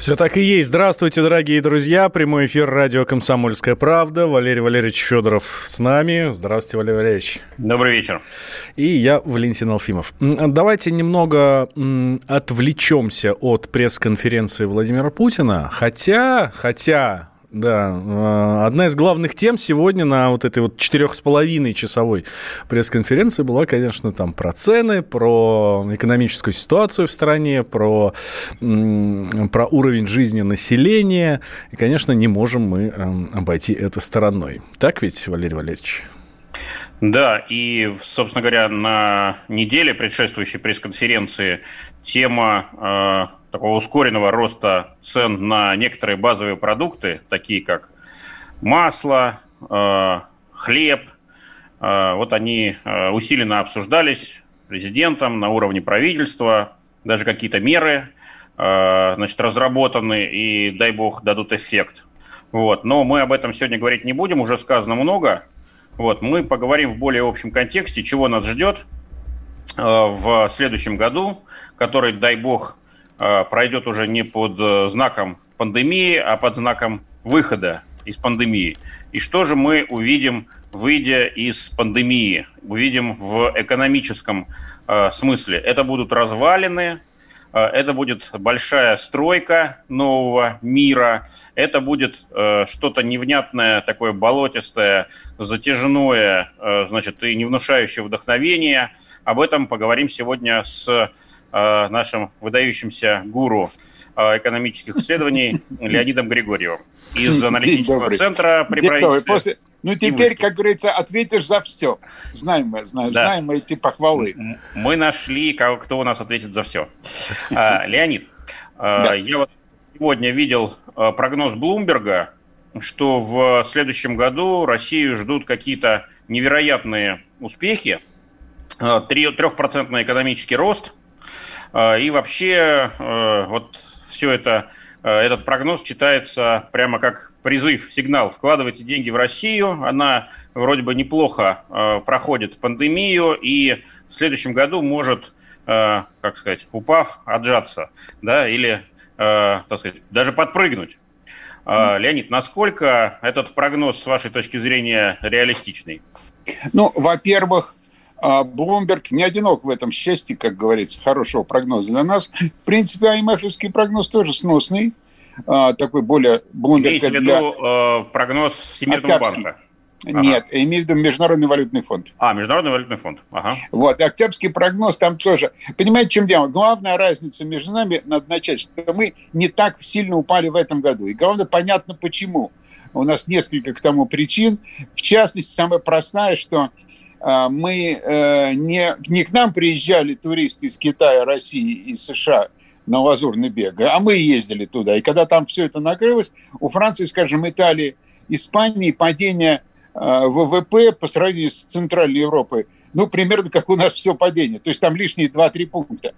Все так и есть. Здравствуйте, дорогие друзья. Прямой эфир радио «Комсомольская правда». Валерий Валерьевич Федоров с нами. Здравствуйте, Валерий Валерьевич. Добрый вечер. И я, Валентин Алфимов. Давайте немного отвлечемся от пресс-конференции Владимира Путина. Хотя, хотя да, э, одна из главных тем сегодня на вот этой вот четырех с половиной часовой пресс-конференции была, конечно, там про цены, про экономическую ситуацию в стране, про, про уровень жизни населения. И, конечно, не можем мы эм, обойти это стороной. Так ведь, Валерий Валерьевич? Да, и, собственно говоря, на неделе предшествующей пресс-конференции тема э, такого ускоренного роста цен на некоторые базовые продукты, такие как масло, э, хлеб, э, вот они э, усиленно обсуждались президентом на уровне правительства, даже какие-то меры значит, разработаны и, дай бог, дадут эффект. Вот. Но мы об этом сегодня говорить не будем, уже сказано много. Вот. Мы поговорим в более общем контексте, чего нас ждет в следующем году, который, дай бог, Э, пройдет уже не под э, знаком пандемии, а под знаком выхода из пандемии. И что же мы увидим, выйдя из пандемии? Увидим в экономическом э, смысле. Это будут развалины, э, это будет большая стройка нового мира, это будет э, что-то невнятное, такое болотистое, затяжное, э, значит, и не внушающее вдохновения. Об этом поговорим сегодня с Э, нашим выдающимся гуру э, экономических исследований Леонидом Григорьевым из аналитического центра при правительстве. Ну, теперь, как говорится, ответишь за все. Знаем мы, знаем, да. знаем мы эти похвалы. Мы нашли, кто у нас ответит за все. А, Леонид, э, я вот сегодня видел прогноз Блумберга, что в следующем году Россию ждут какие-то невероятные успехи. Трехпроцентный экономический рост – и вообще э, вот все это, э, этот прогноз читается прямо как призыв, сигнал. Вкладывайте деньги в Россию, она вроде бы неплохо э, проходит пандемию и в следующем году может, как сказать, упав, отжаться, да, или, так сказать, даже подпрыгнуть. Леонид, насколько этот прогноз, с вашей точки зрения, реалистичный? Ну, во-первых, а Блумберг не одинок в этом счастье, как говорится, хорошего прогноза для нас. В принципе, аймфовский прогноз тоже сносный. А, такой более Блумберг Имеете в виду э, прогноз Всемирного Октябрьский. банка? Ага. Нет, имею в виду Международный валютный фонд. А, Международный валютный фонд. Ага. Вот, октябрьский прогноз там тоже. Понимаете, в чем дело? Главная разница между нами, надо начать, что мы не так сильно упали в этом году. И главное, понятно почему. У нас несколько к тому причин. В частности, самая простая, что мы э, не, не к нам приезжали туристы из Китая, России и США на Лазурный бег, а мы ездили туда. И когда там все это накрылось, у Франции, скажем, Италии, Испании падение э, ВВП по сравнению с Центральной Европой, ну, примерно как у нас все падение. То есть там лишние 2-3 пункта.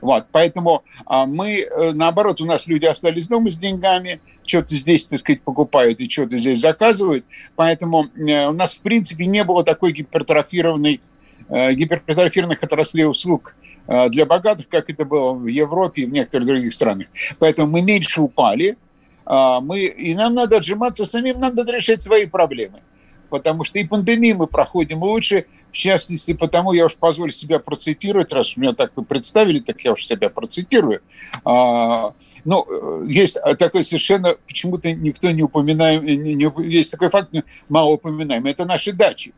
Вот, поэтому а, мы, э, наоборот, у нас люди остались дома с деньгами, что-то здесь, так сказать, покупают и что-то здесь заказывают. Поэтому э, у нас, в принципе, не было такой гипертрофированной, э, гипертрофированных отраслей услуг для богатых, как это было в Европе и в некоторых других странах. Поэтому мы меньше упали, а, мы, и нам надо отжиматься самим, нам надо решать свои проблемы потому что и пандемию мы проходим лучше, в частности, потому я уж позволю себя процитировать, раз меня так вы представили, так я уж себя процитирую. А, ну, есть такой совершенно, почему-то никто не упоминает, не, не, есть такой факт, мало упоминаем, это наши дачи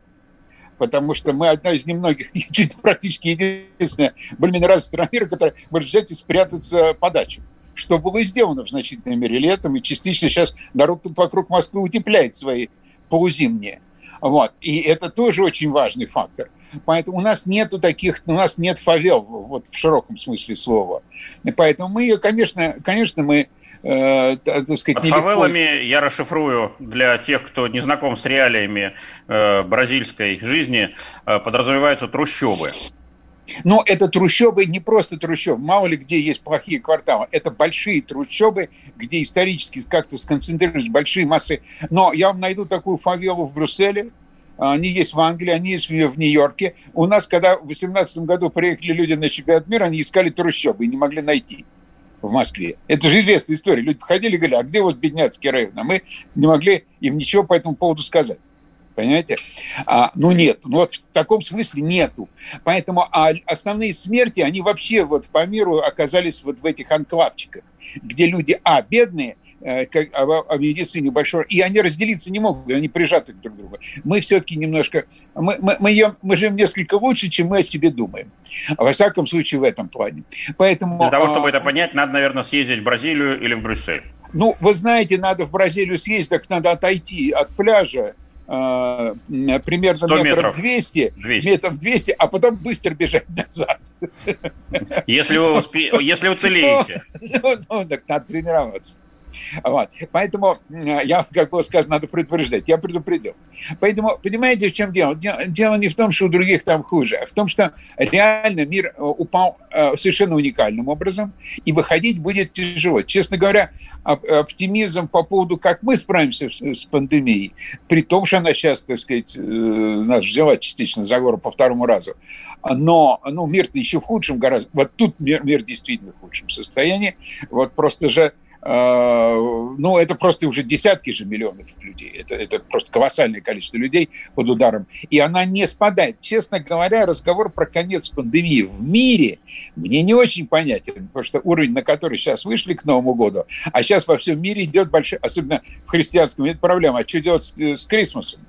потому что мы одна из немногих, практически единственная более-менее развитая страна мира, которая может взять и спрятаться по дачам что было сделано в значительной мере летом, и частично сейчас народ тут вокруг Москвы утепляет свои полузимние. Вот. И это тоже очень важный фактор. Поэтому у нас нету таких, у нас нет фавел вот в широком смысле слова. И поэтому мы, конечно, конечно, мы э, так сказать, Под фавелами я расшифрую для тех, кто не знаком с реалиями э, бразильской жизни, э, подразумеваются трущобы. Но это трущобы не просто трущобы. Мало ли где есть плохие кварталы. Это большие трущобы, где исторически как-то сконцентрировались большие массы. Но я вам найду такую фавелу в Брюсселе, они есть в Англии, они есть в Нью-Йорке. У нас, когда в 2018 году приехали люди на чемпионат мира, они искали трущобы и не могли найти в Москве. Это же известная история. Люди ходили и говорили, а где у вас бедняцкий район? А мы не могли им ничего по этому поводу сказать. Понимаете? А, ну нет, ну вот в таком смысле нету. Поэтому а основные смерти, они вообще вот по миру оказались вот в этих анклавчиках, где люди, а, бедные, э, как, о, а, о медицине большой, и они разделиться не могут, они прижаты друг к другу. Мы все-таки немножко, мы, мы, мы, мы живем несколько лучше, чем мы о себе думаем. Во всяком случае, в этом плане. Поэтому, Для того, чтобы а, это понять, надо, наверное, съездить в Бразилию или в Брюссель. Ну, вы знаете, надо в Бразилию съездить, так надо отойти от пляжа, э, примерно метров, метров 200, 200, метров 200, а потом быстро бежать назад. Если вы, успе... Если уцелеете. Ну, ну, ну, так надо тренироваться. Вот. Поэтому я, как было сказано, надо предупреждать. Я предупредил. Поэтому, понимаете, в чем дело? Дело не в том, что у других там хуже, а в том, что реально мир э, упал э, совершенно уникальным образом, и выходить будет тяжело. Честно говоря, оптимизм по поводу, как мы справимся с пандемией, при том, что она сейчас, так сказать, э, нас взяла частично за гору по второму разу, но ну, мир-то еще в худшем гораздо. Вот тут мир, мир действительно в худшем состоянии. Вот просто же ну, это просто уже десятки же миллионов людей. Это, это просто колоссальное количество людей под ударом. И она не спадает. Честно говоря, разговор про конец пандемии в мире мне не очень понятен, потому что уровень, на который сейчас вышли к Новому году, а сейчас во всем мире идет большой, особенно в христианском, это проблема. А что делать с, с Крисмосом?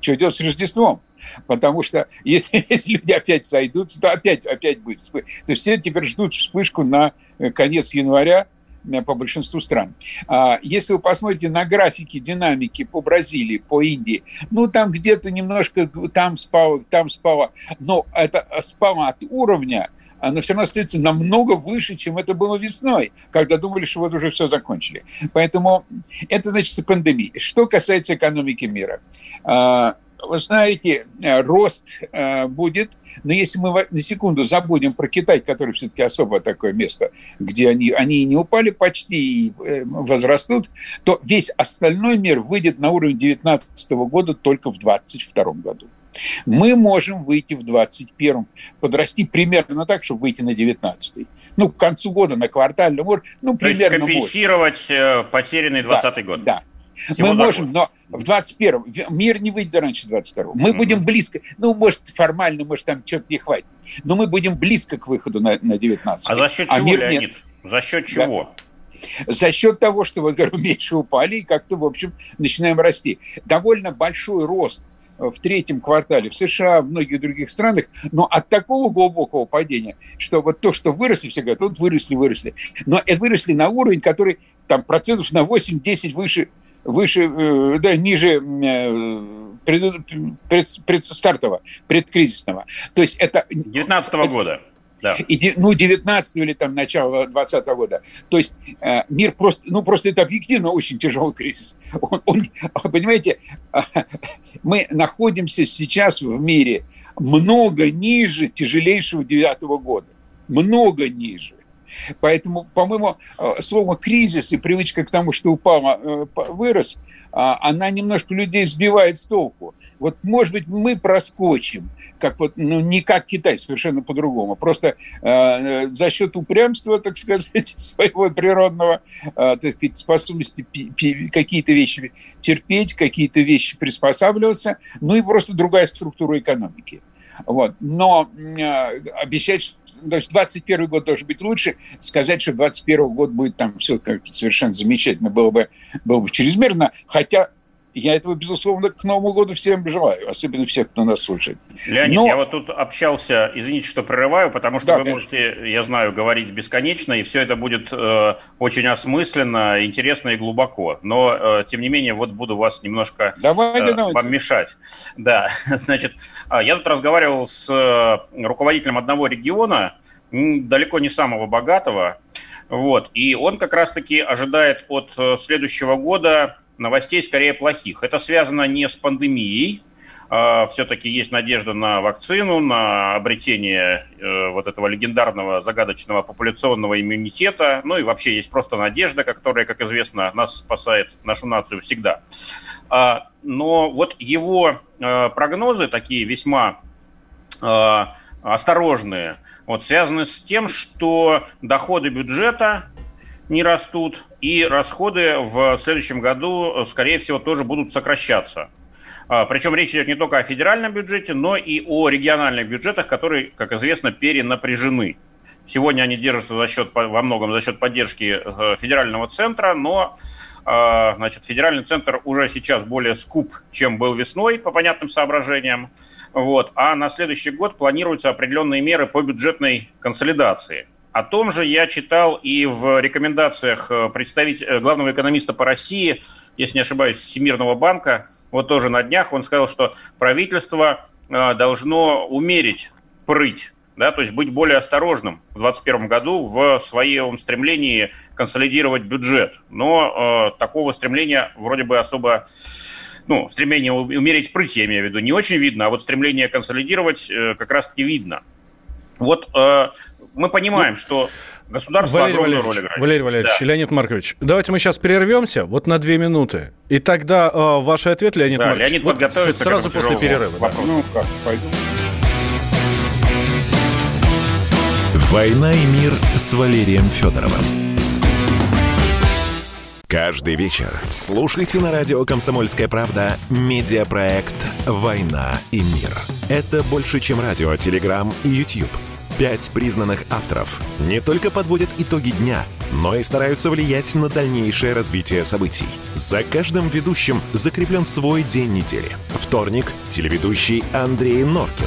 Что делать с Рождеством? Потому что если, если люди опять сойдутся, то опять, опять будет вспышка. То есть все теперь ждут вспышку на э, конец января, Э, по большинству стран. А, если вы посмотрите на графики динамики по Бразилии, по Индии, ну, там где-то немножко, там спало, там спало, но это спало от уровня, оно все равно остается намного выше, чем это было весной, когда думали, что вот уже все закончили. Поэтому это значит пандемия. Что касается экономики мира, а, вы знаете, э, рост э, будет, но если мы на секунду забудем про Китай, который все-таки особое такое место, где они, они не упали почти и э, возрастут, то весь остальной мир выйдет на уровень 2019 года только в 2022 году. Мы можем выйти в 2021, подрасти примерно так, чтобы выйти на 19 ну, к концу года на квартальном уровне, ну, примерно То есть компенсировать может. потерянный 20 да, год. Да, мы можем, но в 21-м мир не выйдет раньше 22-го. Мы mm-hmm. будем близко, ну, может, формально, может, там что-то не хватит, но мы будем близко к выходу на, на 19 А за счет а чего, мир Леонид? Нет. За счет чего? Да. За счет того, что, вот говорю, меньше упали и как-то, в общем, начинаем расти. Довольно большой рост в третьем квартале в США, в многих других странах, но от такого глубокого падения, что вот то, что выросли, все говорят, вот выросли, выросли, но это выросли на уровень, который там процентов на 8-10 выше выше, э, да, ниже э, пред, пред, предстартового, предкризисного. То есть это... 19 -го года. Да. И, ну, 19 или там начало 20 -го года. То есть э, мир просто, ну, просто это объективно очень тяжелый кризис. Он, он, понимаете, мы находимся сейчас в мире много ниже тяжелейшего 9 -го года. Много ниже. Поэтому, по-моему, э, слово «кризис» и привычка к тому, что упало, э, вырос, а, она немножко людей сбивает с толку. Вот, может быть, мы проскочим, как вот, ну, не как Китай, совершенно по-другому. Просто э, за счет упрямства, так сказать, своего природного, э, так сказать, способности какие-то вещи терпеть, какие-то вещи приспосабливаться, ну и просто другая структура экономики. Вот. Но э, обещать, то есть 21 год должен быть лучше, сказать, что 21 год будет там все как совершенно замечательно, было бы, было бы чрезмерно, хотя Я этого, безусловно, к Новому году всем желаю, особенно всех, кто нас слушает. Леонид, Но... я вот тут общался, извините, что прерываю, потому что да, вы конечно. можете, я знаю, говорить бесконечно, и все это будет э, очень осмысленно, интересно и глубоко. Но, э, тем не менее, вот буду вас немножко давай, э, давай. вам мешать. Да, значит, а, я тут разговаривал с э, руководителем одного региона, далеко не самого богатого, вот, и он как раз-таки ожидает от э, следующего года новостей скорее плохих. Это связано не с пандемией, а, все-таки есть надежда на вакцину, на обретение э, вот этого легендарного загадочного популяционного иммунитета. Ну и вообще есть просто надежда, которая, как известно, нас спасает, нашу нацию всегда. А, но вот его э, прогнозы такие весьма э, осторожные, вот, связаны с тем, что доходы бюджета не растут, и расходы в следующем году, скорее всего, тоже будут сокращаться. А, Причем речь идет не только о федеральном бюджете, но и о региональных бюджетах, которые, как известно, перенапряжены. Сегодня они держатся за счет, во многом за счет поддержки э, федерального центра, но а, значит, федеральный центр уже сейчас более скуп, чем был весной, по понятным соображениям. Вот. А на следующий год планируются определенные меры по бюджетной консолидации – о том же я читал и в рекомендациях э, представителя, э, главного экономиста по России, если не ошибаюсь, Всемирного банка. Вот тоже на днях он сказал, что правительство э, должно умерить прыть, да, то есть быть более осторожным в 2021 году в своем стремлении консолидировать бюджет. Но э, такого стремления вроде бы особо ну, стремление умерить прыть, я имею в виду, не очень видно, а вот стремление консолидировать э, как раз-таки видно. Вот э, мы понимаем, ну, что государство Валерий огромную Валерьевич, роль играет. Валерий Валерьевич, да. Леонид Маркович, давайте мы сейчас прервемся вот на две минуты. И тогда э, ваш ответ, Леонид да, Маркович, Леонид вот сразу после перерыва. Да. Ну как, пойду. «Война и мир» с Валерием Федоровым. Каждый вечер слушайте на радио «Комсомольская правда» медиапроект «Война и мир». Это больше, чем радио, телеграм и YouTube – Пять признанных авторов не только подводят итоги дня, но и стараются влиять на дальнейшее развитие событий. За каждым ведущим закреплен свой день недели. Вторник – телеведущий Андрей Норкин.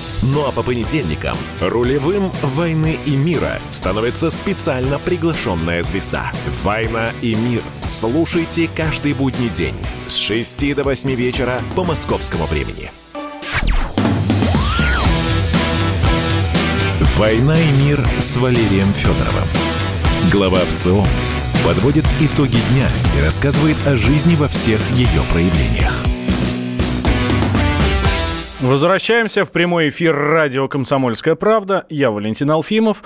Ну а по понедельникам рулевым «Войны и мира» становится специально приглашенная звезда. «Война и мир». Слушайте каждый будний день с 6 до 8 вечера по московскому времени. «Война и мир» с Валерием Федоровым. Глава ВЦО подводит итоги дня и рассказывает о жизни во всех ее проявлениях. Возвращаемся в прямой эфир радио «Комсомольская правда». Я Валентин Алфимов.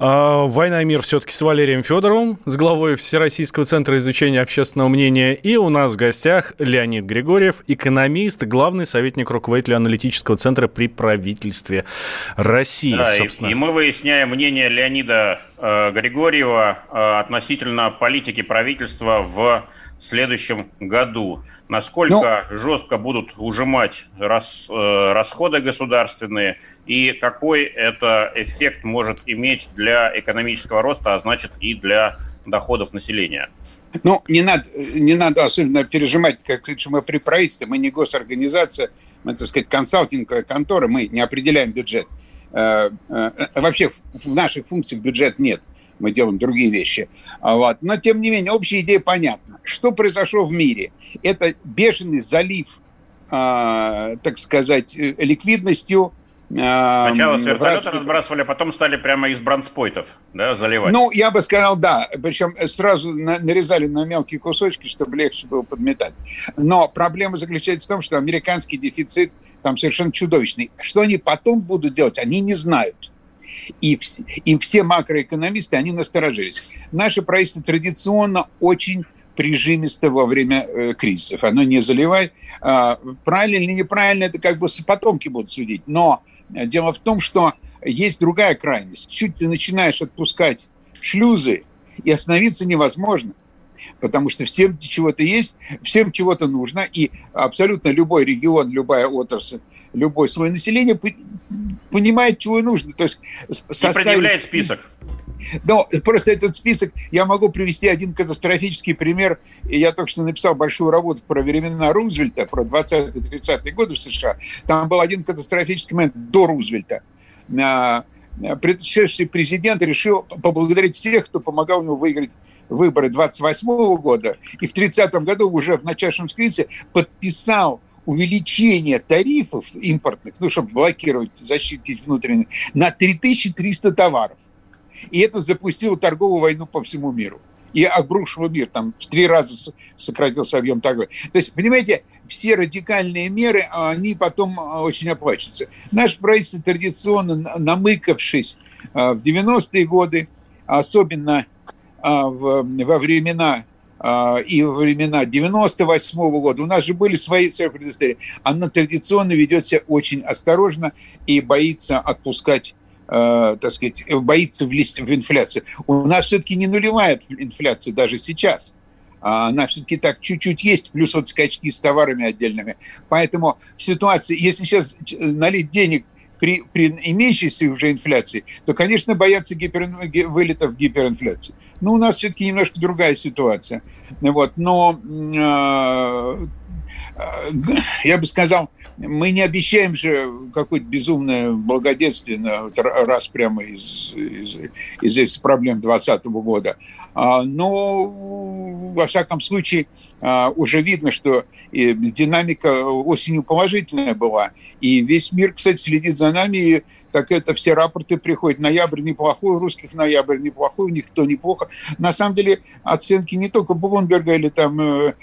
А, «Война и мир» все-таки с Валерием Федоровым, с главой Всероссийского центра изучения общественного мнения. И у нас в гостях Леонид Григорьев, экономист, главный советник руководителя аналитического центра при правительстве России. Да, и, и мы выясняем мнение Леонида э, Григорьева э, относительно политики правительства в следующем году. Насколько ну, жестко будут ужимать рас, э, расходы государственные и какой это эффект может иметь для экономического роста, а значит и для доходов населения? Ну, не надо, не надо особенно пережимать, как что мы при правительстве, мы не госорганизация, мы, так сказать, консалтинговая контора, мы не определяем бюджет. Э, э, вообще в наших функциях бюджет нет мы делаем другие вещи. А вот. Но, тем не менее, общая идея понятна. Что произошло в мире? Это бешеный залив, э, так сказать, ликвидностью Сначала с вертолета раз... разбрасывали, а потом стали прямо из бронспойтов да, заливать. Ну, я бы сказал, да. Причем сразу нарезали на мелкие кусочки, чтобы легче было подметать. Но проблема заключается в том, что американский дефицит там совершенно чудовищный. Что они потом будут делать, они не знают. И, и все макроэкономисты, они насторожились. Наше правительство традиционно очень прижимисто во время э, кризисов. Оно не заливай. Э, правильно или неправильно, это как бы потомки будут судить. Но дело в том, что есть другая крайность. Чуть ты начинаешь отпускать шлюзы, и остановиться невозможно. Потому что всем чего-то есть, всем чего-то нужно, и абсолютно любой регион, любая отрасль, любой свое население понимает, чего нужно. То есть и предъявляет список. Но просто этот список, я могу привести один катастрофический пример. Я только что написал большую работу про времена Рузвельта, про 20-30-е годы в США. Там был один катастрофический момент до Рузвельта. А, предшествующий президент решил поблагодарить всех, кто помогал ему выиграть выборы 28 года. И в 30-м году уже в начавшем кризисе подписал увеличение тарифов импортных, ну, чтобы блокировать, защитить внутренние, на 3300 товаров. И это запустило торговую войну по всему миру. И обрушило мир, там в три раза сократился объем торговли. То есть, понимаете, все радикальные меры, они потом а, очень оплачиваются. Наше правительство традиционно, намыкавшись а, в 90-е годы, особенно а, во времена и во времена 98 -го года, у нас же были свои предыстории, она традиционно ведет себя очень осторожно и боится отпускать э, так сказать, боится влезть в инфляцию. У нас все-таки не нулевая инфляция даже сейчас. А она все-таки так чуть-чуть есть, плюс вот скачки с товарами отдельными. Поэтому в ситуации, если сейчас налить денег при, при имеющейся уже инфляции, то, конечно, боятся гипер, вылета в гиперинфляцию. Но у нас все-таки немножко другая ситуация. Вот. Но э, э, я бы сказал, мы не обещаем же какое-то безумное благодетствие на раз прямо из, из, из этих проблем 2020 года. А, но, во всяком случае, а, уже видно, что динамика осенью положительная была. И весь мир, кстати, следит за нами. И так это все рапорты приходят. Ноябрь неплохой, у русских ноябрь неплохой, у них то неплохо. На самом деле оценки не только Блумберга или там э,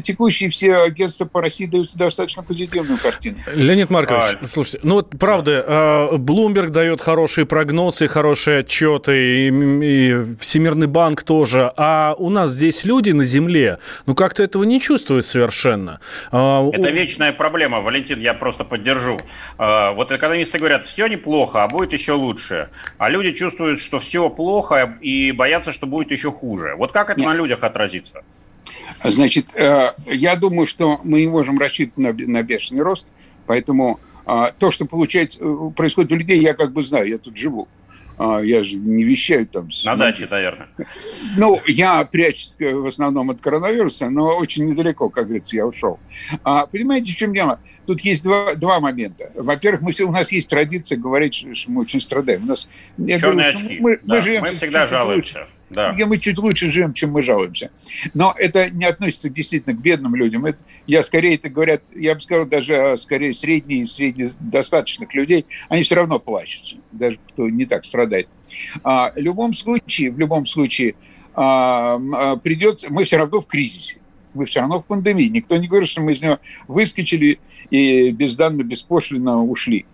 текущие все агентства по России дают достаточно позитивную картину. Леонид Маркович, а... слушайте, ну вот правда, Блумберг дает хорошие прогнозы, хорошие отчеты, и, и Всемирный банк тоже. А у нас здесь люди на земле, ну как-то этого не чувствуют совершенно. А, это вечная проблема, Валентин, я просто поддержу. А, вот экономисты говорят, все неплохо, плохо, а будет еще лучше. А люди чувствуют, что все плохо и боятся, что будет еще хуже. Вот как это Нет. на людях отразится? Значит, э, я думаю, что мы не можем рассчитывать на, бешеный рост, поэтому э, то, что получается, э, происходит у людей, я как бы знаю, я тут живу. А, я же не вещаю там. На даче, наверное. Ну, я прячусь в основном от коронавируса, но очень недалеко, как говорится, я ушел. А, понимаете, в чем дело? Тут есть два, два момента. Во-первых, мы у нас есть традиция говорить, что мы очень страдаем. У нас, я Черные говорю, очки. Мы, да. мы, живем мы всегда жалуемся. Лучше. Да. Мы чуть лучше живем, чем мы жалуемся. Но это не относится действительно к бедным людям. Это, я скорее, это говорят, я бы сказал, даже скорее средние и среднедостаточных людей, они все равно плачутся, даже кто не так страдает. А, в любом случае, в любом случае, а, а, придется, мы все равно в кризисе. Мы все равно в пандемии. Никто не говорит, что мы из него выскочили и безданно, беспошлино ушли.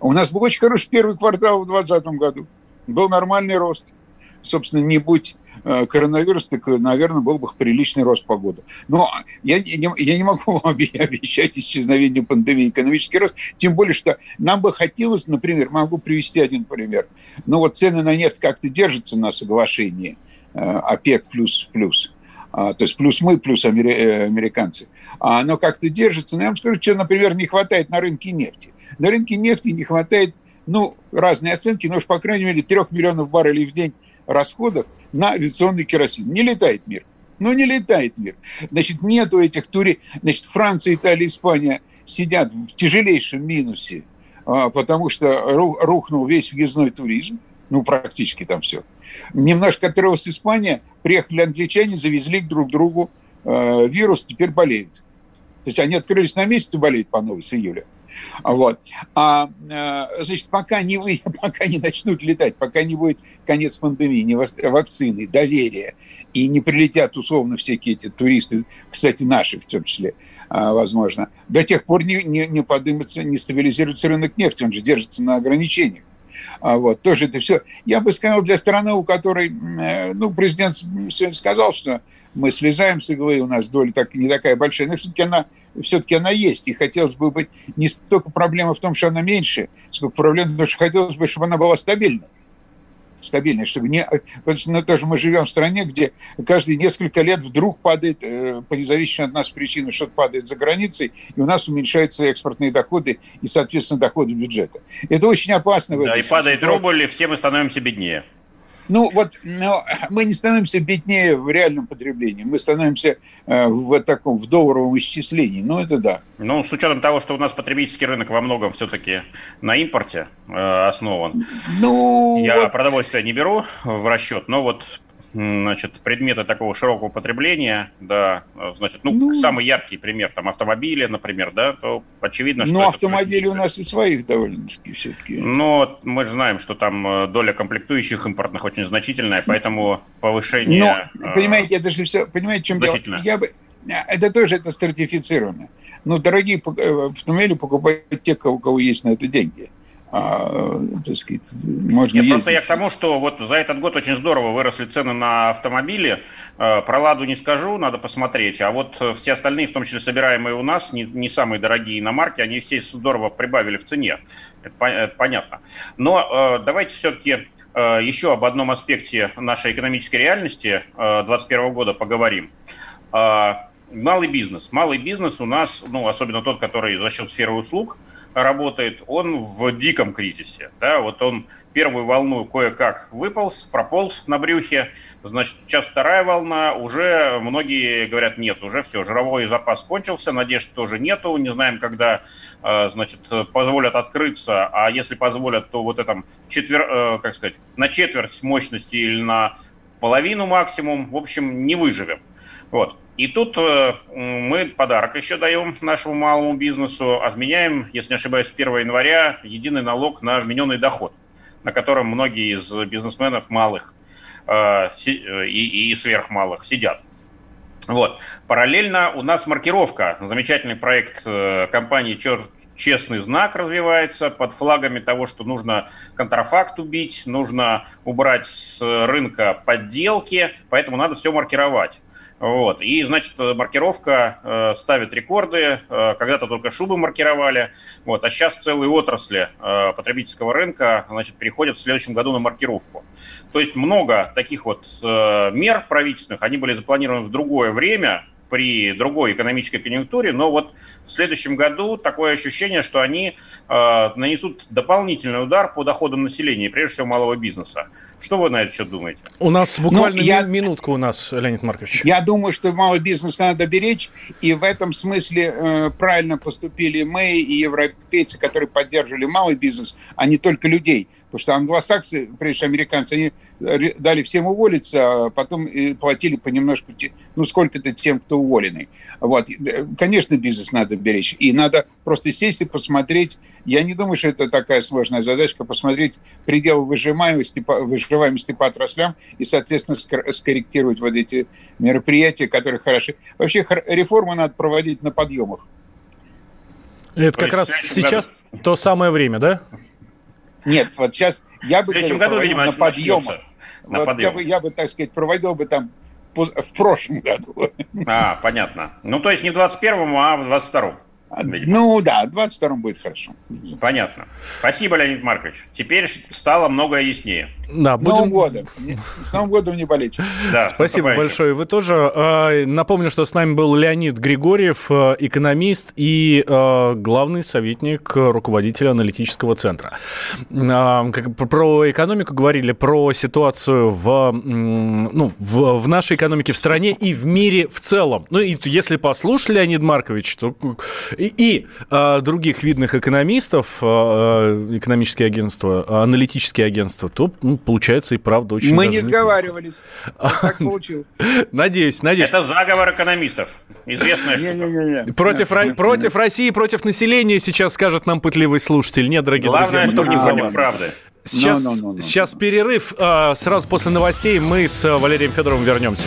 У нас был очень хороший первый квартал в 2020 году. Был нормальный рост собственно, не будь э, коронавирус, так, наверное, был бы приличный рост по году. Но я, я, я не могу вам обещать исчезновение пандемии, экономический рост, тем более, что нам бы хотелось, например, могу привести один пример, но вот цены на нефть как-то держатся на соглашении э, ОПЕК плюс плюс, а, то есть плюс мы, плюс э, американцы, а оно как-то держится. Но я вам скажу, что, например, не хватает на рынке нефти. На рынке нефти не хватает, ну, разные оценки, но уж, по крайней мере, трех миллионов баррелей в день расходов на авиационный керосин. Не летает мир. Ну, не летает мир. Значит, нету этих тури... Значит, Франция, Италия, Испания сидят в тяжелейшем минусе, а, потому что рухнул весь въездной туризм. Ну, практически там все. Немножко отрывалась Испания, приехали англичане, завезли друг другу э, вирус, теперь болеют. То есть они открылись на месяц и болеют по новой с июля. Вот. А, э, значит, пока не, вы, пока не начнут летать, пока не будет конец пандемии, не вакцины, доверия, и не прилетят условно всякие эти туристы, кстати, наши в том числе, а, возможно, до тех пор не, не, не поднимется, не стабилизируется рынок нефти, он же держится на ограничениях. А вот, тоже это все. Я бы сказал, для страны, у которой, э, ну, президент сегодня сказал, что мы слезаем с иглы, у нас доля так, не такая большая, но все-таки она, все-таки она есть. И хотелось бы быть не столько проблема в том, что она меньше, сколько проблема в том, что хотелось бы, чтобы она была стабильной стабильность, чтобы не... Потому что ну, тоже мы живем в стране, где каждые несколько лет вдруг падает, э, по независимой от нас причине, что-то падает за границей, и у нас уменьшаются экспортные доходы и, соответственно, доходы бюджета. Это очень опасно. Да, и падает рубль, и все мы становимся беднее. Ну, вот но мы не становимся беднее в реальном потреблении, мы становимся э, в таком, в долларовом исчислении, ну, это да. Ну, с учетом того, что у нас потребительский рынок во многом все-таки на импорте э, основан, ну, я вот... продовольствие не беру в расчет, но вот значит, предметы такого широкого потребления, да, значит, ну, ну самый яркий пример, там, автомобили, например, да, то очевидно, что... Ну, автомобили у нас и своих довольно-таки все-таки. Ну, мы же знаем, что там э, доля комплектующих импортных очень значительная, поэтому повышение... Ну, понимаете, это же все, понимаете, чем дело? Я бы... Это тоже это стратифицировано. Ну, дорогие э, автомобили покупают те, у кого есть на это деньги а, так сказать, можно Нет, Просто я к тому, что вот за этот год очень здорово выросли цены на автомобили. А, про «Ладу» не скажу, надо посмотреть. А вот все остальные, в том числе собираемые у нас, не, не самые дорогие иномарки, они все здорово прибавили в цене. Это, это понятно. Но а, давайте все-таки еще об одном аспекте нашей экономической реальности 2021 года поговорим малый бизнес. Малый бизнес у нас, ну, особенно тот, который за счет сферы услуг работает, он в диком кризисе. Да? Вот он первую волну кое-как выполз, прополз на брюхе, значит, сейчас вторая волна, уже многие говорят, нет, уже все, жировой запас кончился, надежд тоже нету, не знаем, когда, э, значит, позволят открыться, а если позволят, то вот этом четвер, э, как сказать, на четверть мощности или на половину максимум, в общем, не выживем. Вот. И тут э, мы подарок еще даем нашему малому бизнесу. Отменяем, если не ошибаюсь, с 1 января единый налог на вмененный доход, на котором многие из бизнесменов малых э, и, и сверхмалых сидят. Вот. Параллельно у нас маркировка. Замечательный проект э, компании «Честный знак» развивается под флагами того, что нужно контрафакт убить, нужно убрать с рынка подделки, поэтому надо все маркировать. Вот. И, значит, маркировка э, ставит рекорды. Э, когда-то только шубы маркировали, вот, а сейчас целые отрасли э, потребительского рынка значит, переходят в следующем году на маркировку. То есть много таких вот э, мер правительственных, они были запланированы в другое время, при другой экономической конъюнктуре, но вот в следующем году такое ощущение, что они э, нанесут дополнительный удар по доходам населения, прежде всего малого бизнеса. Что вы на этот счет думаете? У нас ну, буквально ну, я, минутка у нас, Леонид Маркович. Я думаю, что малый бизнес надо беречь, и в этом смысле э, правильно поступили мы и европейцы, которые поддерживали малый бизнес, а не только людей. Потому что англосаксы, прежде всего американцы, они дали всем уволиться, а потом и платили понемножку, ну, сколько-то тем, кто уволенный. Вот. Конечно, бизнес надо беречь. И надо просто сесть и посмотреть. Я не думаю, что это такая сложная задачка, посмотреть пределы выживаемости, выживаемости по отраслям и, соответственно, скорректировать вот эти мероприятия, которые хороши. Вообще реформу надо проводить на подъемах. Это как раз сейчас то самое время, да? Нет, вот сейчас я бы говорил, году, видимо, на подъемах. На вот подъем. я, бы, я бы, так сказать, проводил бы там в прошлом году. А, понятно. Ну, то есть не в 21-м, а в 22-м. Видимо. Ну да, в 22-м будет хорошо. Понятно. Спасибо, Леонид Маркович. Теперь стало многое яснее. Да, будем... С Новым годом. С Новым годом не болеть. Да, Спасибо большое. Вы тоже. А, напомню, что с нами был Леонид Григорьев, э, экономист и э, главный советник руководителя аналитического центра. А, про экономику говорили, про ситуацию в, ну, в, в нашей экономике в стране и в мире в целом. Ну и если послушать Леонид Маркович, то И, и э, других видных экономистов, э, экономические агентства, аналитические агентства, то ну, получается и правда очень Мы не сговаривались. Так получилось. Надеюсь, надеюсь. Это заговор экономистов. Известная штука. Против, против России, против населения сейчас скажет нам пытливый слушатель. Нет, дорогие Главное, друзья. Главное, что не против правды. Сейчас, no, no, no, no. сейчас перерыв. Сразу после новостей мы с Валерием Федоровым вернемся.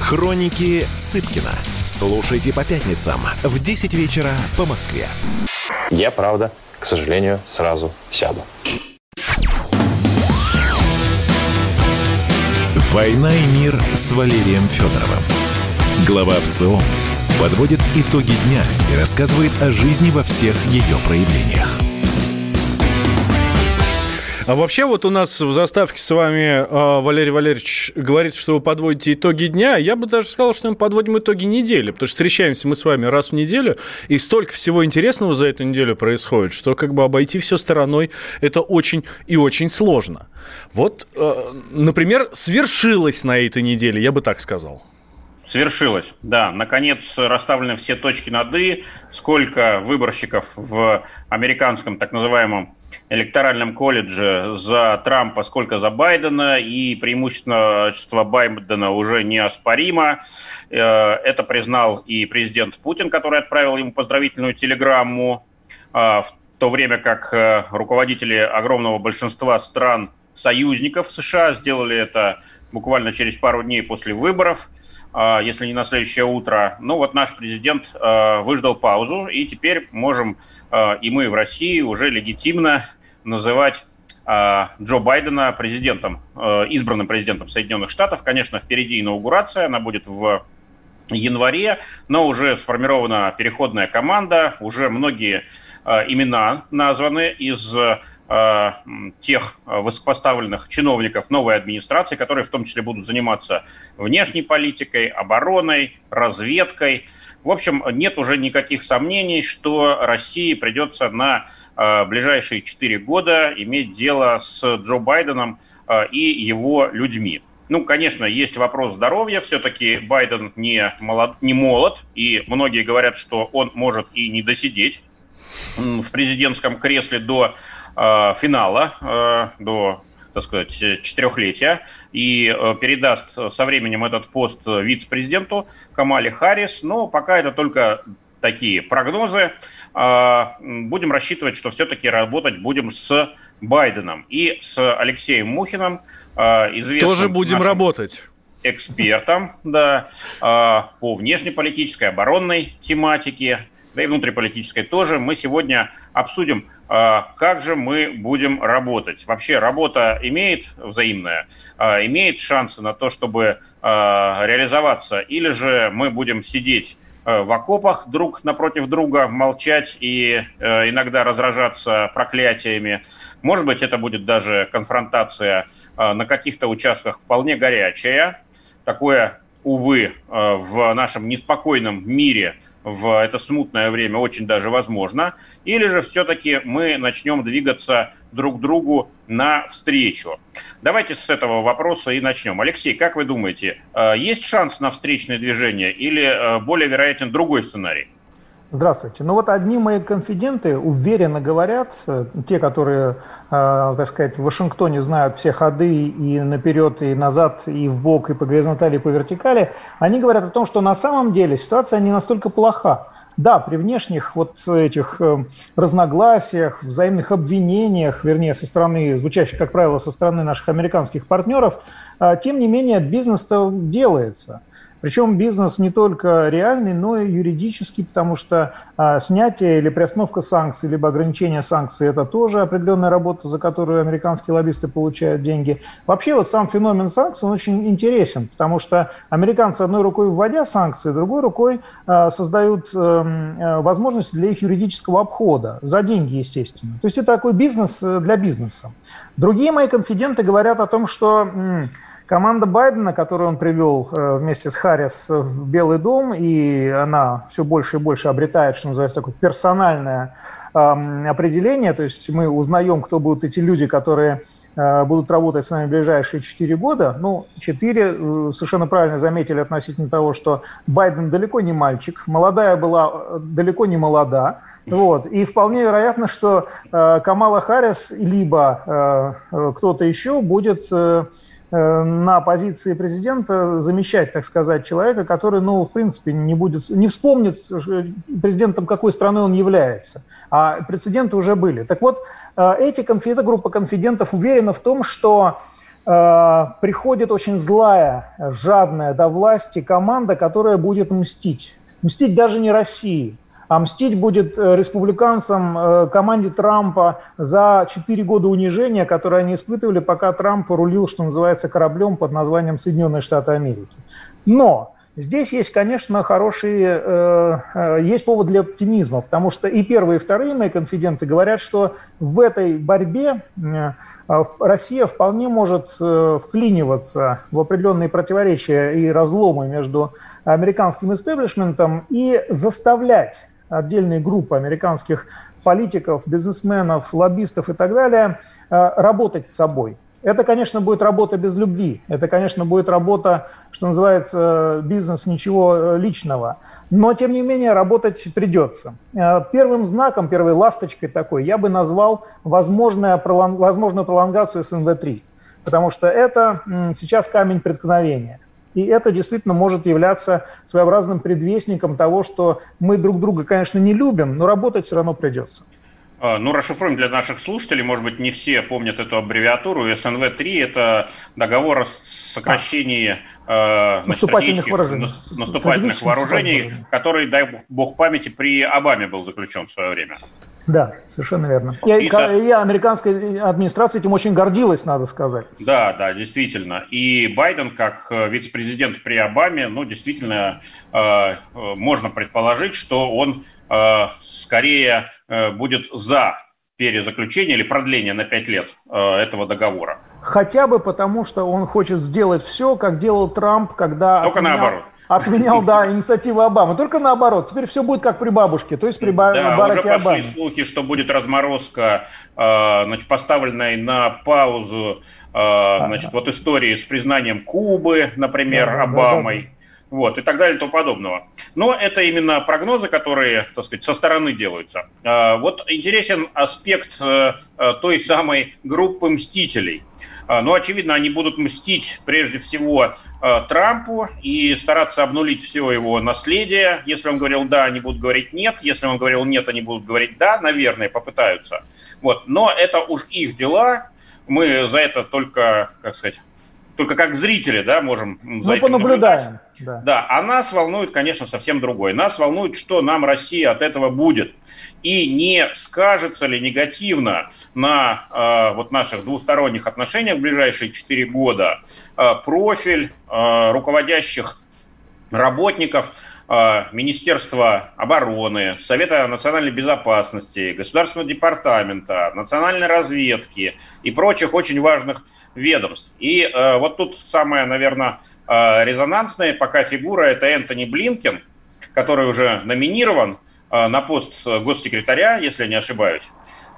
Хроники Цыпкина. Слушайте по пятницам в 10 вечера по Москве. Я, правда, к сожалению, сразу сяду. «Война и мир» с Валерием Федоровым. Глава ВЦИОМ подводит итоги дня и рассказывает о жизни во всех ее проявлениях. А вообще вот у нас в заставке с вами э, Валерий Валерьевич говорит, что вы подводите итоги дня. Я бы даже сказал, что мы подводим итоги недели, потому что встречаемся мы с вами раз в неделю, и столько всего интересного за эту неделю происходит, что как бы обойти все стороной это очень и очень сложно. Вот, э, например, свершилось на этой неделе, я бы так сказал. Свершилось, да. Наконец расставлены все точки над «и». Сколько выборщиков в американском так называемом электоральном колледже за Трампа, сколько за Байдена, и преимущество Байдена уже неоспоримо. Э, это признал и президент Путин, который отправил ему поздравительную телеграмму, а, в то время как э, руководители огромного большинства стран союзников США сделали это буквально через пару дней после выборов, а, если не на следующее утро. Ну вот наш президент а, выждал паузу, и теперь можем и мы в России уже легитимно называть Джо Байдена президентом, избранным президентом Соединенных Штатов. Конечно, впереди инаугурация, она будет в январе, но уже сформирована переходная команда, уже многие имена названы из Э, тех высокопоставленных чиновников новой администрации, которые в том числе будут заниматься внешней политикой, обороной, разведкой. В общем, нет уже никаких сомнений, что России придется на э, ближайшие четыре года иметь дело с Джо Байденом э, и его людьми. Ну, конечно, есть вопрос здоровья. Все-таки Байден не молод, не молод, и многие говорят, что он может и не досидеть в президентском кресле до Э, финала, э, до так сказать, четырехлетия и э, передаст со временем этот пост вице-президенту Камали Харрис. Но пока это только такие прогнозы. Будем рассчитывать, что все-таки работать будем с Байденом и с Алексеем Мухиным. Известным Тоже будем работать экспертом да, по внешнеполитической, оборонной тематике да и внутриполитической тоже, мы сегодня обсудим, а, как же мы будем работать. Вообще работа имеет взаимная, а, имеет шансы на то, чтобы а, реализоваться, или же мы будем сидеть в окопах друг напротив друга, молчать и иногда разражаться проклятиями. Может быть, это будет даже конфронтация на каких-то участках вполне горячая. Такое, увы, в нашем неспокойном мире – в это смутное время очень даже возможно, или же все-таки мы начнем двигаться друг другу навстречу. Давайте с этого вопроса и начнем. Алексей, как вы думаете, э, есть шанс на встречное движение или э, более вероятен другой сценарий? Здравствуйте. Ну вот одни мои конфиденты уверенно говорят, те, которые, э, так сказать, в Вашингтоне знают все ходы и наперед, и назад, и в бок, и по горизонтали, и по вертикали, они говорят о том, что на самом деле ситуация не настолько плоха. да, при внешних вот этих э, разногласиях, взаимных обвинениях, вернее, со стороны, звучащих, как правило, со стороны наших американских партнеров, э, тем не менее бизнес-то делается. Причем бизнес не только реальный, но и юридический, потому что а, снятие или приостановка санкций, либо ограничение санкций – это тоже определенная работа, за которую американские лоббисты получают деньги. Вообще вот сам феномен санкций, он очень интересен, потому что американцы одной рукой вводя санкции, другой рукой а, создают а, возможности для их юридического обхода, за деньги, естественно. То есть это такой бизнес э, для бизнеса. Другие мои конфиденты говорят о том, что Команда Байдена, которую он привел э, вместе с Харрис в Белый дом, и она все больше и больше обретает, что называется, такое персональное определение, то есть мы узнаем, кто будут эти люди, которые э, будут работать с нами в ближайшие 4 года. Ну, 4, э, совершенно правильно заметили относительно того, что Байден далеко не мальчик, молодая была далеко не молода, вот. И вполне вероятно, что Камала Харрис либо кто-то еще будет Э, на позиции президента замещать, так сказать, человека, который, ну, в принципе, не будет, не вспомнит президентом какой страны он является. А прецеденты уже были. Так вот, э, эти конфиденты, группа конфидентов уверена в том, что э, приходит очень злая, жадная до власти команда, которая будет мстить. Мстить даже не России, а мстить будет э, республиканцам, э, команде Трампа за 4 года унижения, которые они испытывали, пока Трамп рулил, что называется, кораблем под названием Соединенные Штаты Америки. Но Здесь есть, конечно, хорошие, э, есть повод для оптимизма, потому что и первые, и вторые мои конфиденты говорят, что в этой борьбе Россия вполне может вклиниваться в определенные противоречия и разломы между американским истеблишментом и заставлять отдельные группы американских политиков, бизнесменов, лоббистов и так далее э, работать с собой. Это, конечно, будет работа без любви. Это, конечно, будет работа, что называется, бизнес ничего э, личного. Но, тем не менее, работать придется. Э, первым знаком, первой ласточкой такой я бы назвал возможную пролонгацию СНВ-3. Потому что это сейчас камень преткновения. И это действительно может являться своеобразным предвестником того, что мы друг друга, конечно, не любим, но работать все равно придется. А, ну, расшифруем для наших слушателей, может быть, не все помнят эту аббревиатуру. СНВ-3 – это договор о сокращении а, наступательных вооружений, наступательных вооружений который, дай бог памяти, при Обаме был заключен в свое время. Да, совершенно верно. И, и, и американская администрация этим очень гордилась, надо сказать. Да, да, действительно. И Байден, как э, вице-президент при Обаме, ну, действительно, э, э, можно предположить, что он э, скорее э, будет за перезаключение или продление на 5 лет э, этого договора. Хотя бы потому, что он хочет сделать все, как делал Трамп, когда... Только отменял... наоборот отменял, да, инициативу Обамы. Только наоборот, теперь все будет как при бабушке, то есть при да, Бараке уже пошли слухи, что будет разморозка, э, значит, поставленная на паузу, э, значит, вот истории с признанием Кубы, например, да, Обамой. Да, да, да вот, и так далее и тому подобного. Но это именно прогнозы, которые, так сказать, со стороны делаются. А, вот интересен аспект э, той самой группы мстителей. А, ну, очевидно, они будут мстить прежде всего а, Трампу и стараться обнулить все его наследие. Если он говорил «да», они будут говорить «нет». Если он говорил «нет», они будут говорить «да», наверное, попытаются. Вот. Но это уж их дела. Мы за это только, как сказать, только как зрители, да, можем за ну, понаблюдаем. Да. да, а нас волнует, конечно, совсем другое. Нас волнует, что нам Россия от этого будет. И не скажется ли негативно на э, вот наших двусторонних отношениях в ближайшие 4 года э, профиль э, руководящих работников Министерства обороны, Совета национальной безопасности, Государственного департамента, национальной разведки и прочих очень важных ведомств. И э, вот тут самое, наверное, э, резонансное пока фигура – это Энтони Блинкен, который уже номинирован э, на пост госсекретаря, если я не ошибаюсь.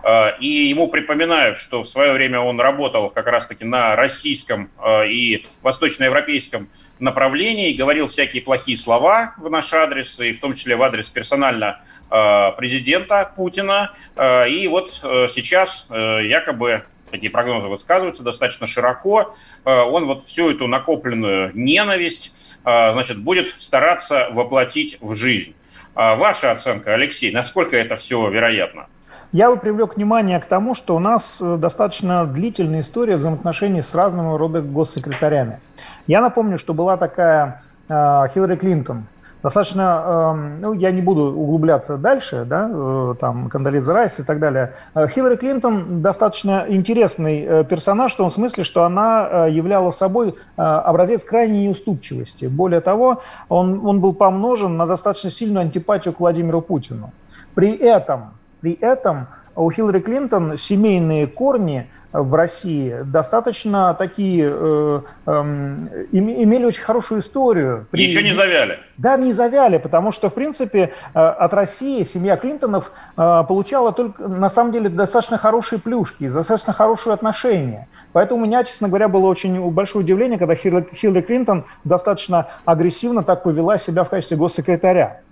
Э, и ему припоминают, что в свое время он работал как раз-таки на российском э, и восточноевропейском направлении, говорил всякие плохие слова в наш адрес, и в том числе в адрес персонально э, президента Путина. И вот сейчас якобы такие прогнозы высказываются достаточно широко, он вот всю эту накопленную ненависть, значит, будет стараться воплотить в жизнь. Ваша оценка, Алексей, насколько это все вероятно? Я бы привлек внимание к тому, что у нас э, достаточно длительная история взаимоотношений с разного рода госсекретарями. Я напомню, что была такая э, Хиллари Клинтон, достаточно, э, ну, я не буду углубляться дальше, да, э, там, Кандализа Райс и так далее. Э, Хиллари Клинтон достаточно интересный персонаж в том смысле, что она являла собой образец крайней неуступчивости. Более того, он, он был помножен на достаточно сильную антипатию к Владимиру Путину. При этом при этом у Хиллари Клинтон семейные корни в России достаточно такие, э, э, имели очень хорошую историю. При... Еще не завяли. Да, не завяли, потому что, в принципе, э, от России семья Клинтонов э, получала только, на самом деле, достаточно хорошие плюшки, достаточно хорошие отношения. Поэтому у меня, честно говоря, было очень большое удивление, когда Хиллари, Клинтон достаточно агрессивно так повела себя в качестве госсекретаря.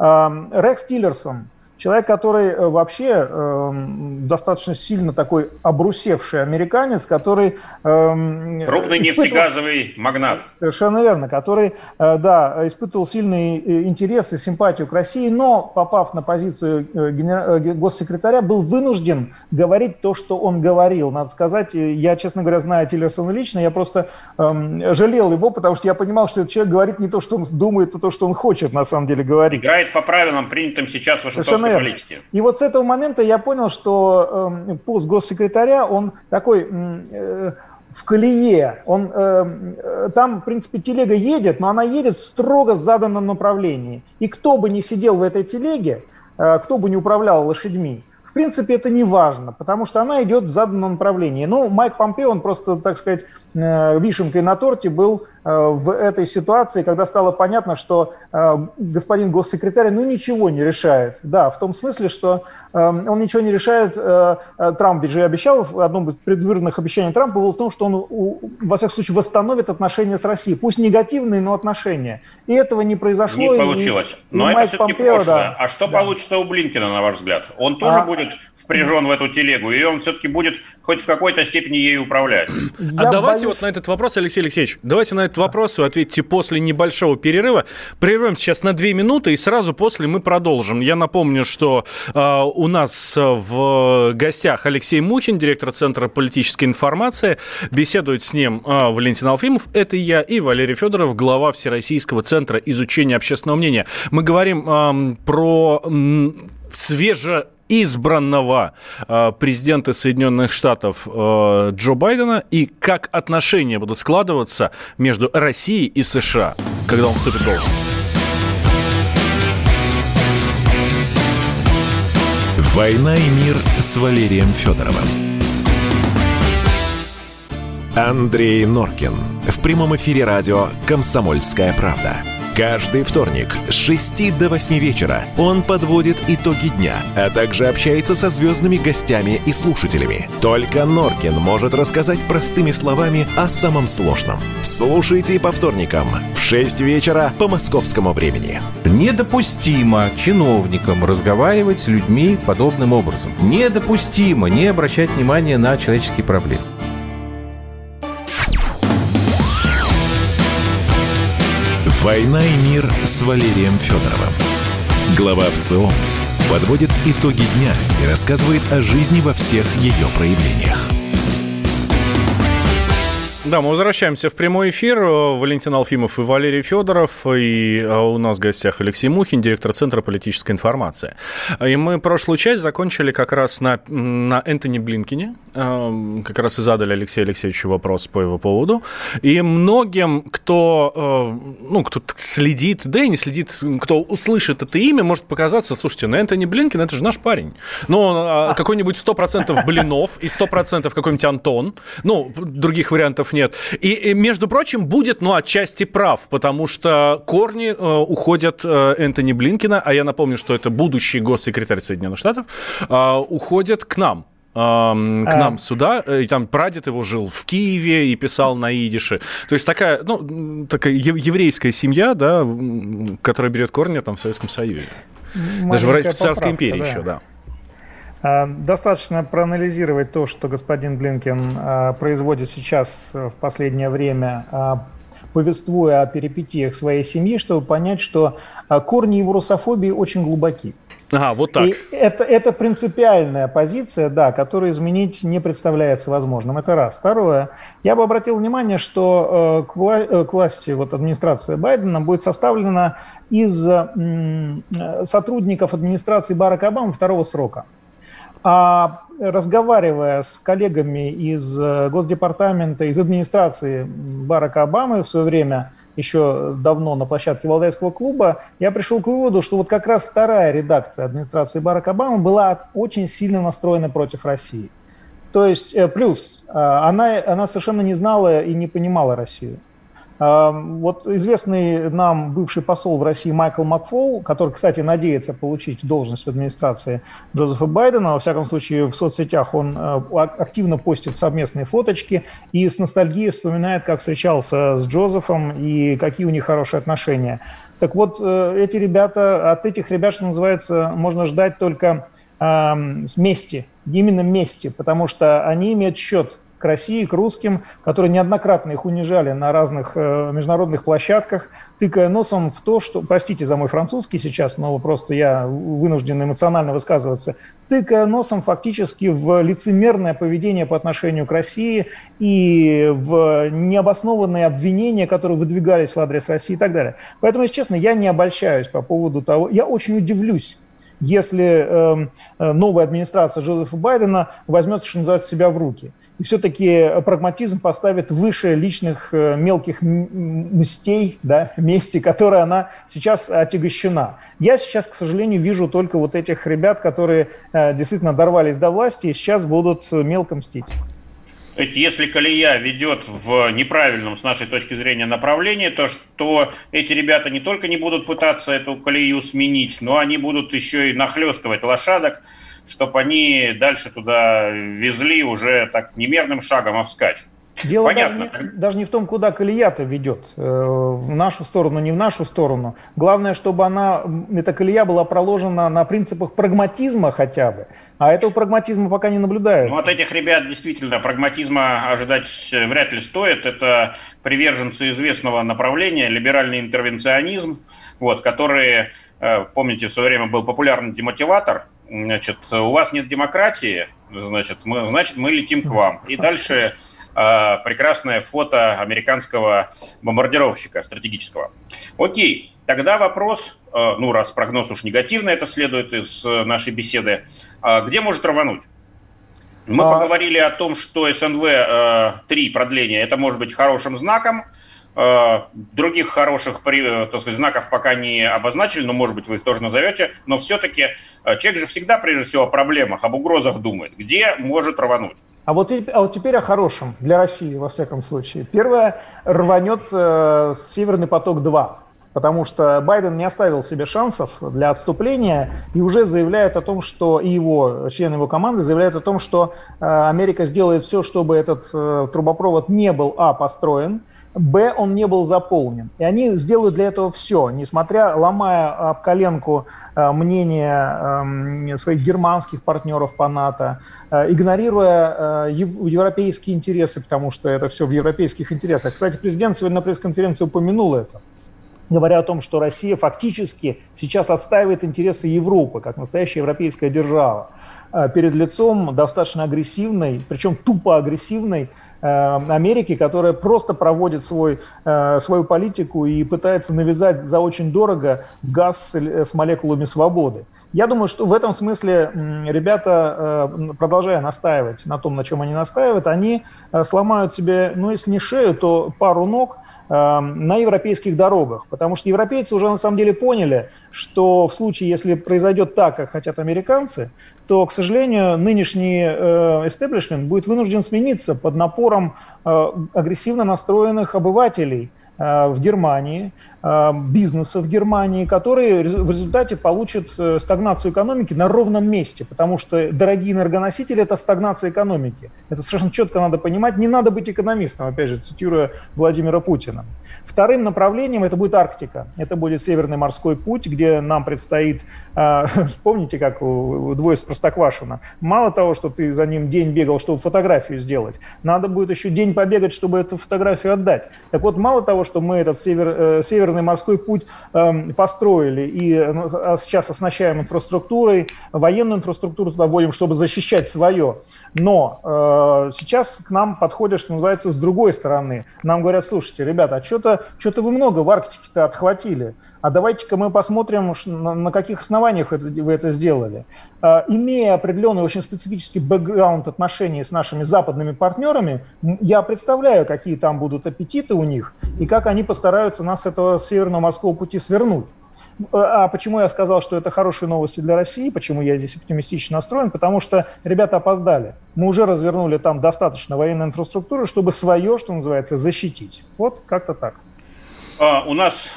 Э, Рекс Тиллерсон, Человек, который э, вообще э, достаточно сильно такой обрусевший американец, который... Э, Крупный испытывал... нефтегазовый магнат. Совершенно верно, который, э, да, испытывал сильный э, интерес и симпатию к России, но, попав на позицию э, генер... госсекретаря, был вынужден говорить то, что он говорил. Надо сказать, я, честно говоря, знаю Тиллерсона лично, я просто э, жалел его, потому что я понимал, что этот человек говорит не то, что он думает, а то, что он хочет на самом деле говорить. Играет по правилам, принятым сейчас в Вашингтонской Политики. И вот с этого момента я понял, что э, пост госсекретаря, он такой... Э, в колее. Он, э, э, там, в принципе, телега едет, но она едет в строго заданном направлении. И кто бы ни сидел в этой телеге, э, кто бы ни управлял лошадьми, принципе, это не важно, потому что она идет в заданном направлении. Ну, Майк Помпео, он просто, так сказать, э, вишенкой на торте был э, в этой ситуации, когда стало понятно, что э, господин госсекретарь, ну, ничего не решает. Да, в том смысле, что он ничего не решает. Трамп ведь же обещал, в одном из предвыборных обещаний Трампа было в том, что он, во всяком случае, восстановит отношения с Россией. Пусть негативные, но отношения. И этого не произошло. Не получилось. И, но и это все-таки Помпео, прошлое. Да, а что да. получится у Блинкина, на ваш взгляд? Он тоже а, будет будет впряжен в эту телегу, или он все-таки будет хоть в какой-то степени ей управлять? А давайте вот на этот вопрос, Алексей Алексеевич, давайте на этот вопрос вы ответите после небольшого перерыва. Прервем сейчас на две минуты, и сразу после мы продолжим. Я напомню, что э, у нас в гостях Алексей Мухин, директор Центра политической информации. Беседует с ним э, Валентин Алфимов, это я, и Валерий Федоров, глава Всероссийского центра изучения общественного мнения. Мы говорим э, про свеже избранного э, президента Соединенных Штатов э, Джо Байдена и как отношения будут складываться между Россией и США, когда он вступит в должность. «Война и мир» с Валерием Федоровым. Андрей Норкин. В прямом эфире радио «Комсомольская правда». Каждый вторник с 6 до 8 вечера он подводит итоги дня, а также общается со звездными гостями и слушателями. Только Норкин может рассказать простыми словами о самом сложном. Слушайте по вторникам в 6 вечера по московскому времени. Недопустимо чиновникам разговаривать с людьми подобным образом. Недопустимо не обращать внимания на человеческие проблемы. «Война и мир» с Валерием Федоровым. Глава ВЦО подводит итоги дня и рассказывает о жизни во всех ее проявлениях. Да, мы возвращаемся в прямой эфир. Валентин Алфимов и Валерий Федоров. И а, у нас в гостях Алексей Мухин, директор Центра политической информации. И мы прошлую часть закончили как раз на, на Энтони Блинкине. А, как раз и задали Алексею Алексеевичу вопрос по его поводу. И многим, кто, а, ну, кто следит, да и не следит, кто услышит это имя, может показаться, слушайте, на Энтони Блинкин это же наш парень. Ну, какой-нибудь 100% Блинов и 100% какой-нибудь Антон. Ну, других вариантов нет. И, и между прочим, будет, ну, отчасти прав, потому что корни э, уходят э, Энтони Блинкина, а я напомню, что это будущий госсекретарь Соединенных Штатов, э, уходят к нам к а. нам сюда, э, и там прадед его жил в Киеве и писал на идише. То есть такая, ну, такая еврейская семья, да, которая берет корни там в Советском Союзе. Маленькая Даже в Царской империи да. еще, да. Достаточно проанализировать то, что господин Блинкен производит сейчас в последнее время повествуя о перипетиях своей семьи, чтобы понять, что а, корни его русофобии очень глубоки. Ага, вот так. И это, это принципиальная позиция, да, которую изменить не представляется возможным. Это раз. Второе. Я бы обратил внимание, что э, к, вла- э, к власти вот, администрация Байдена будет составлена из э, сотрудников администрации Барака Обамы второго срока. А разговаривая с коллегами из э, Госдепартамента, из администрации Барака Обамы в свое время, еще давно на площадке Валдайского клуба, я пришел к выводу, что вот как раз вторая редакция администрации Барака Обамы была очень сильно настроена против России. То есть, э, плюс, э, она, она совершенно не знала и не понимала Россию. Вот известный нам бывший посол в России Майкл Макфол, который, кстати, надеется получить должность в администрации Джозефа Байдена, во всяком случае в соцсетях он э, активно постит совместные фоточки и с ностальгией вспоминает, как встречался с Джозефом и какие у них хорошие отношения. Так вот, э, эти ребята, от этих ребят, что называется, можно ждать только э, мести, именно мести, потому что они имеют счет к России, к русским, которые неоднократно их унижали на разных э, международных площадках, тыкая носом в то, что, простите за мой французский сейчас, но просто я вынужден эмоционально высказываться, тыкая носом фактически в лицемерное поведение по отношению к России и в необоснованные обвинения, которые выдвигались в адрес России и так далее. Поэтому, если честно, я не обольщаюсь по поводу того, я очень удивлюсь, если эм, э, новая администрация Джозефа Байдена возьмет, что называется, себя в руки – и все-таки прагматизм поставит выше личных э, мелких мстей, да, мести, которой она сейчас отягощена. Я сейчас, к сожалению, вижу только вот этих ребят, которые э, действительно дорвались до власти и сейчас будут мелко мстить. То есть, если колея ведет в неправильном, с нашей точки зрения, направлении, то что эти ребята не только не будут пытаться эту колею сменить, но они будут еще и нахлестывать лошадок, чтобы они дальше туда везли уже так немерным шагом, а вскачь. Дело Понятно. Даже, не, даже не в том, куда колея-то ведет, э, в нашу сторону, не в нашу сторону. Главное, чтобы она, эта колея была проложена на принципах прагматизма хотя бы, а этого прагматизма пока не наблюдается. Ну, от этих ребят действительно прагматизма ожидать вряд ли стоит. Это приверженцы известного направления, либеральный интервенционизм, вот, которые, э, помните, в свое время был популярный демотиватор, значит, у вас нет демократии, значит, мы, значит, мы летим к вам. И дальше э, прекрасное фото американского бомбардировщика стратегического. Окей, тогда вопрос, э, ну, раз прогноз уж негативный, это следует из нашей беседы, э, где может рвануть? Мы а... поговорили о том, что СНВ-3 э, продление, это может быть хорошим знаком, Э, других хороших э, так сказать, знаков пока не обозначили, но, может быть, вы их тоже назовете. Но все-таки э, человек же всегда, прежде всего, о проблемах, об угрозах думает. Где может рвануть? А вот, а вот теперь о хорошем для России, во всяком случае. Первое, рванет э, «Северный поток-2» потому что Байден не оставил себе шансов для отступления и уже заявляет о том, что и его, члены его команды заявляют о том, что э, Америка сделает все, чтобы этот э, трубопровод не был, а, построен, Б, он не был заполнен. И они сделают для этого все, несмотря, ломая об коленку э, мнение э, своих германских партнеров по НАТО, э, игнорируя э, ев, европейские интересы, потому что это все в европейских интересах. Кстати, президент сегодня на пресс-конференции упомянул это говоря о том, что Россия фактически сейчас отстаивает интересы Европы, как настоящая европейская держава. Э, перед лицом достаточно агрессивной, причем тупо агрессивной э, Америки, которая просто проводит свой, э, свою политику и пытается навязать за очень дорого газ с молекулами свободы. Я думаю, что в этом смысле ребята, продолжая настаивать на том, на чем они настаивают, они сломают себе, ну, если не шею, то пару ног, на европейских дорогах. Потому что европейцы уже на самом деле поняли, что в случае, если произойдет так, как хотят американцы, то, к сожалению, нынешний истеблишмент будет вынужден смениться под напором э, агрессивно настроенных обывателей – Э, в Германии, э, бизнеса в Германии, который в результате получит э, стагнацию экономики на ровном месте, потому что дорогие энергоносители – это стагнация экономики. Это совершенно четко надо понимать. Не надо быть экономистом, опять же, цитируя Владимира Путина. Вторым направлением это будет Арктика. Это будет Северный морской путь, где нам предстоит, э, помните, как двое с Простоквашино, мало того, что ты за ним день бегал, чтобы фотографию сделать, надо будет еще день побегать, чтобы эту фотографию отдать. Так вот, мало того, что мы этот север, э, Северный морской путь э, построили и э, сейчас оснащаем инфраструктурой, военную инфраструктуру туда вводим, чтобы защищать свое, но э, сейчас к нам подходят, что называется, с другой стороны. Нам говорят, слушайте, ребята, а что-то что вы много в Арктике-то отхватили, а давайте-ка мы посмотрим, на, каких основаниях вы это сделали. Э, имея определенный очень специфический бэкграунд отношений с нашими западными партнерами, я представляю, какие там будут аппетиты у них и как они постараются нас Северного морского пути свернуть. А почему я сказал, что это хорошие новости для России, почему я здесь оптимистично настроен? Потому что ребята опоздали. Мы уже развернули там достаточно военной инфраструктуры, чтобы свое, что называется, защитить. Вот как-то так. А, у нас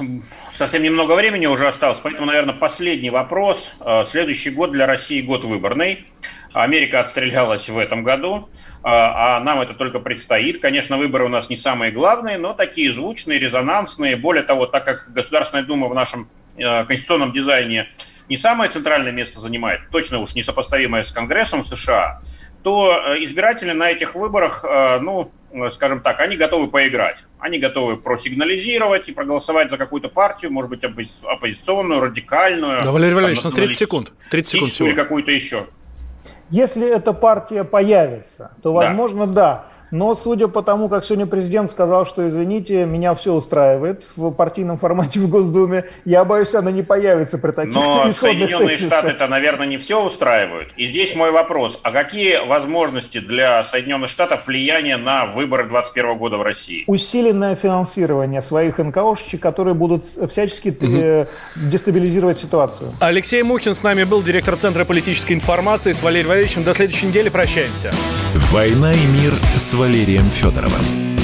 совсем немного времени уже осталось, поэтому, наверное, последний вопрос. А, следующий год для России год выборный. Америка отстрелялась в этом году, а, а нам это только предстоит. Конечно, выборы у нас не самые главные, но такие звучные, резонансные. Более того, так как Государственная Дума в нашем э, конституционном дизайне не самое центральное место занимает, точно уж несопоставимое с Конгрессом США, то э, избиратели на этих выборах, э, ну, скажем так, они готовы поиграть. Они готовы просигнализировать и проголосовать за какую-то партию, может быть, оппозиционную, радикальную. Да, Валерий Валерьевич, у нас 30 секунд. 30 секунд всего. Или какую-то еще. Если эта партия появится, то, возможно, да. да. Но судя по тому, как сегодня президент сказал, что, извините, меня все устраивает в партийном формате в Госдуме, я боюсь, она не появится при таких Но Соединенные Штаты-то, наверное, не все устраивают. И здесь мой вопрос. А какие возможности для Соединенных Штатов влияния на выборы 2021 года в России? Усиленное финансирование своих НКОшечек, которые будут всячески угу. дестабилизировать ситуацию. Алексей Мухин с нами был, директор Центра политической информации. С Валерием Валерьевичем до следующей недели прощаемся. «Война и мир» с Валерием Федоровым.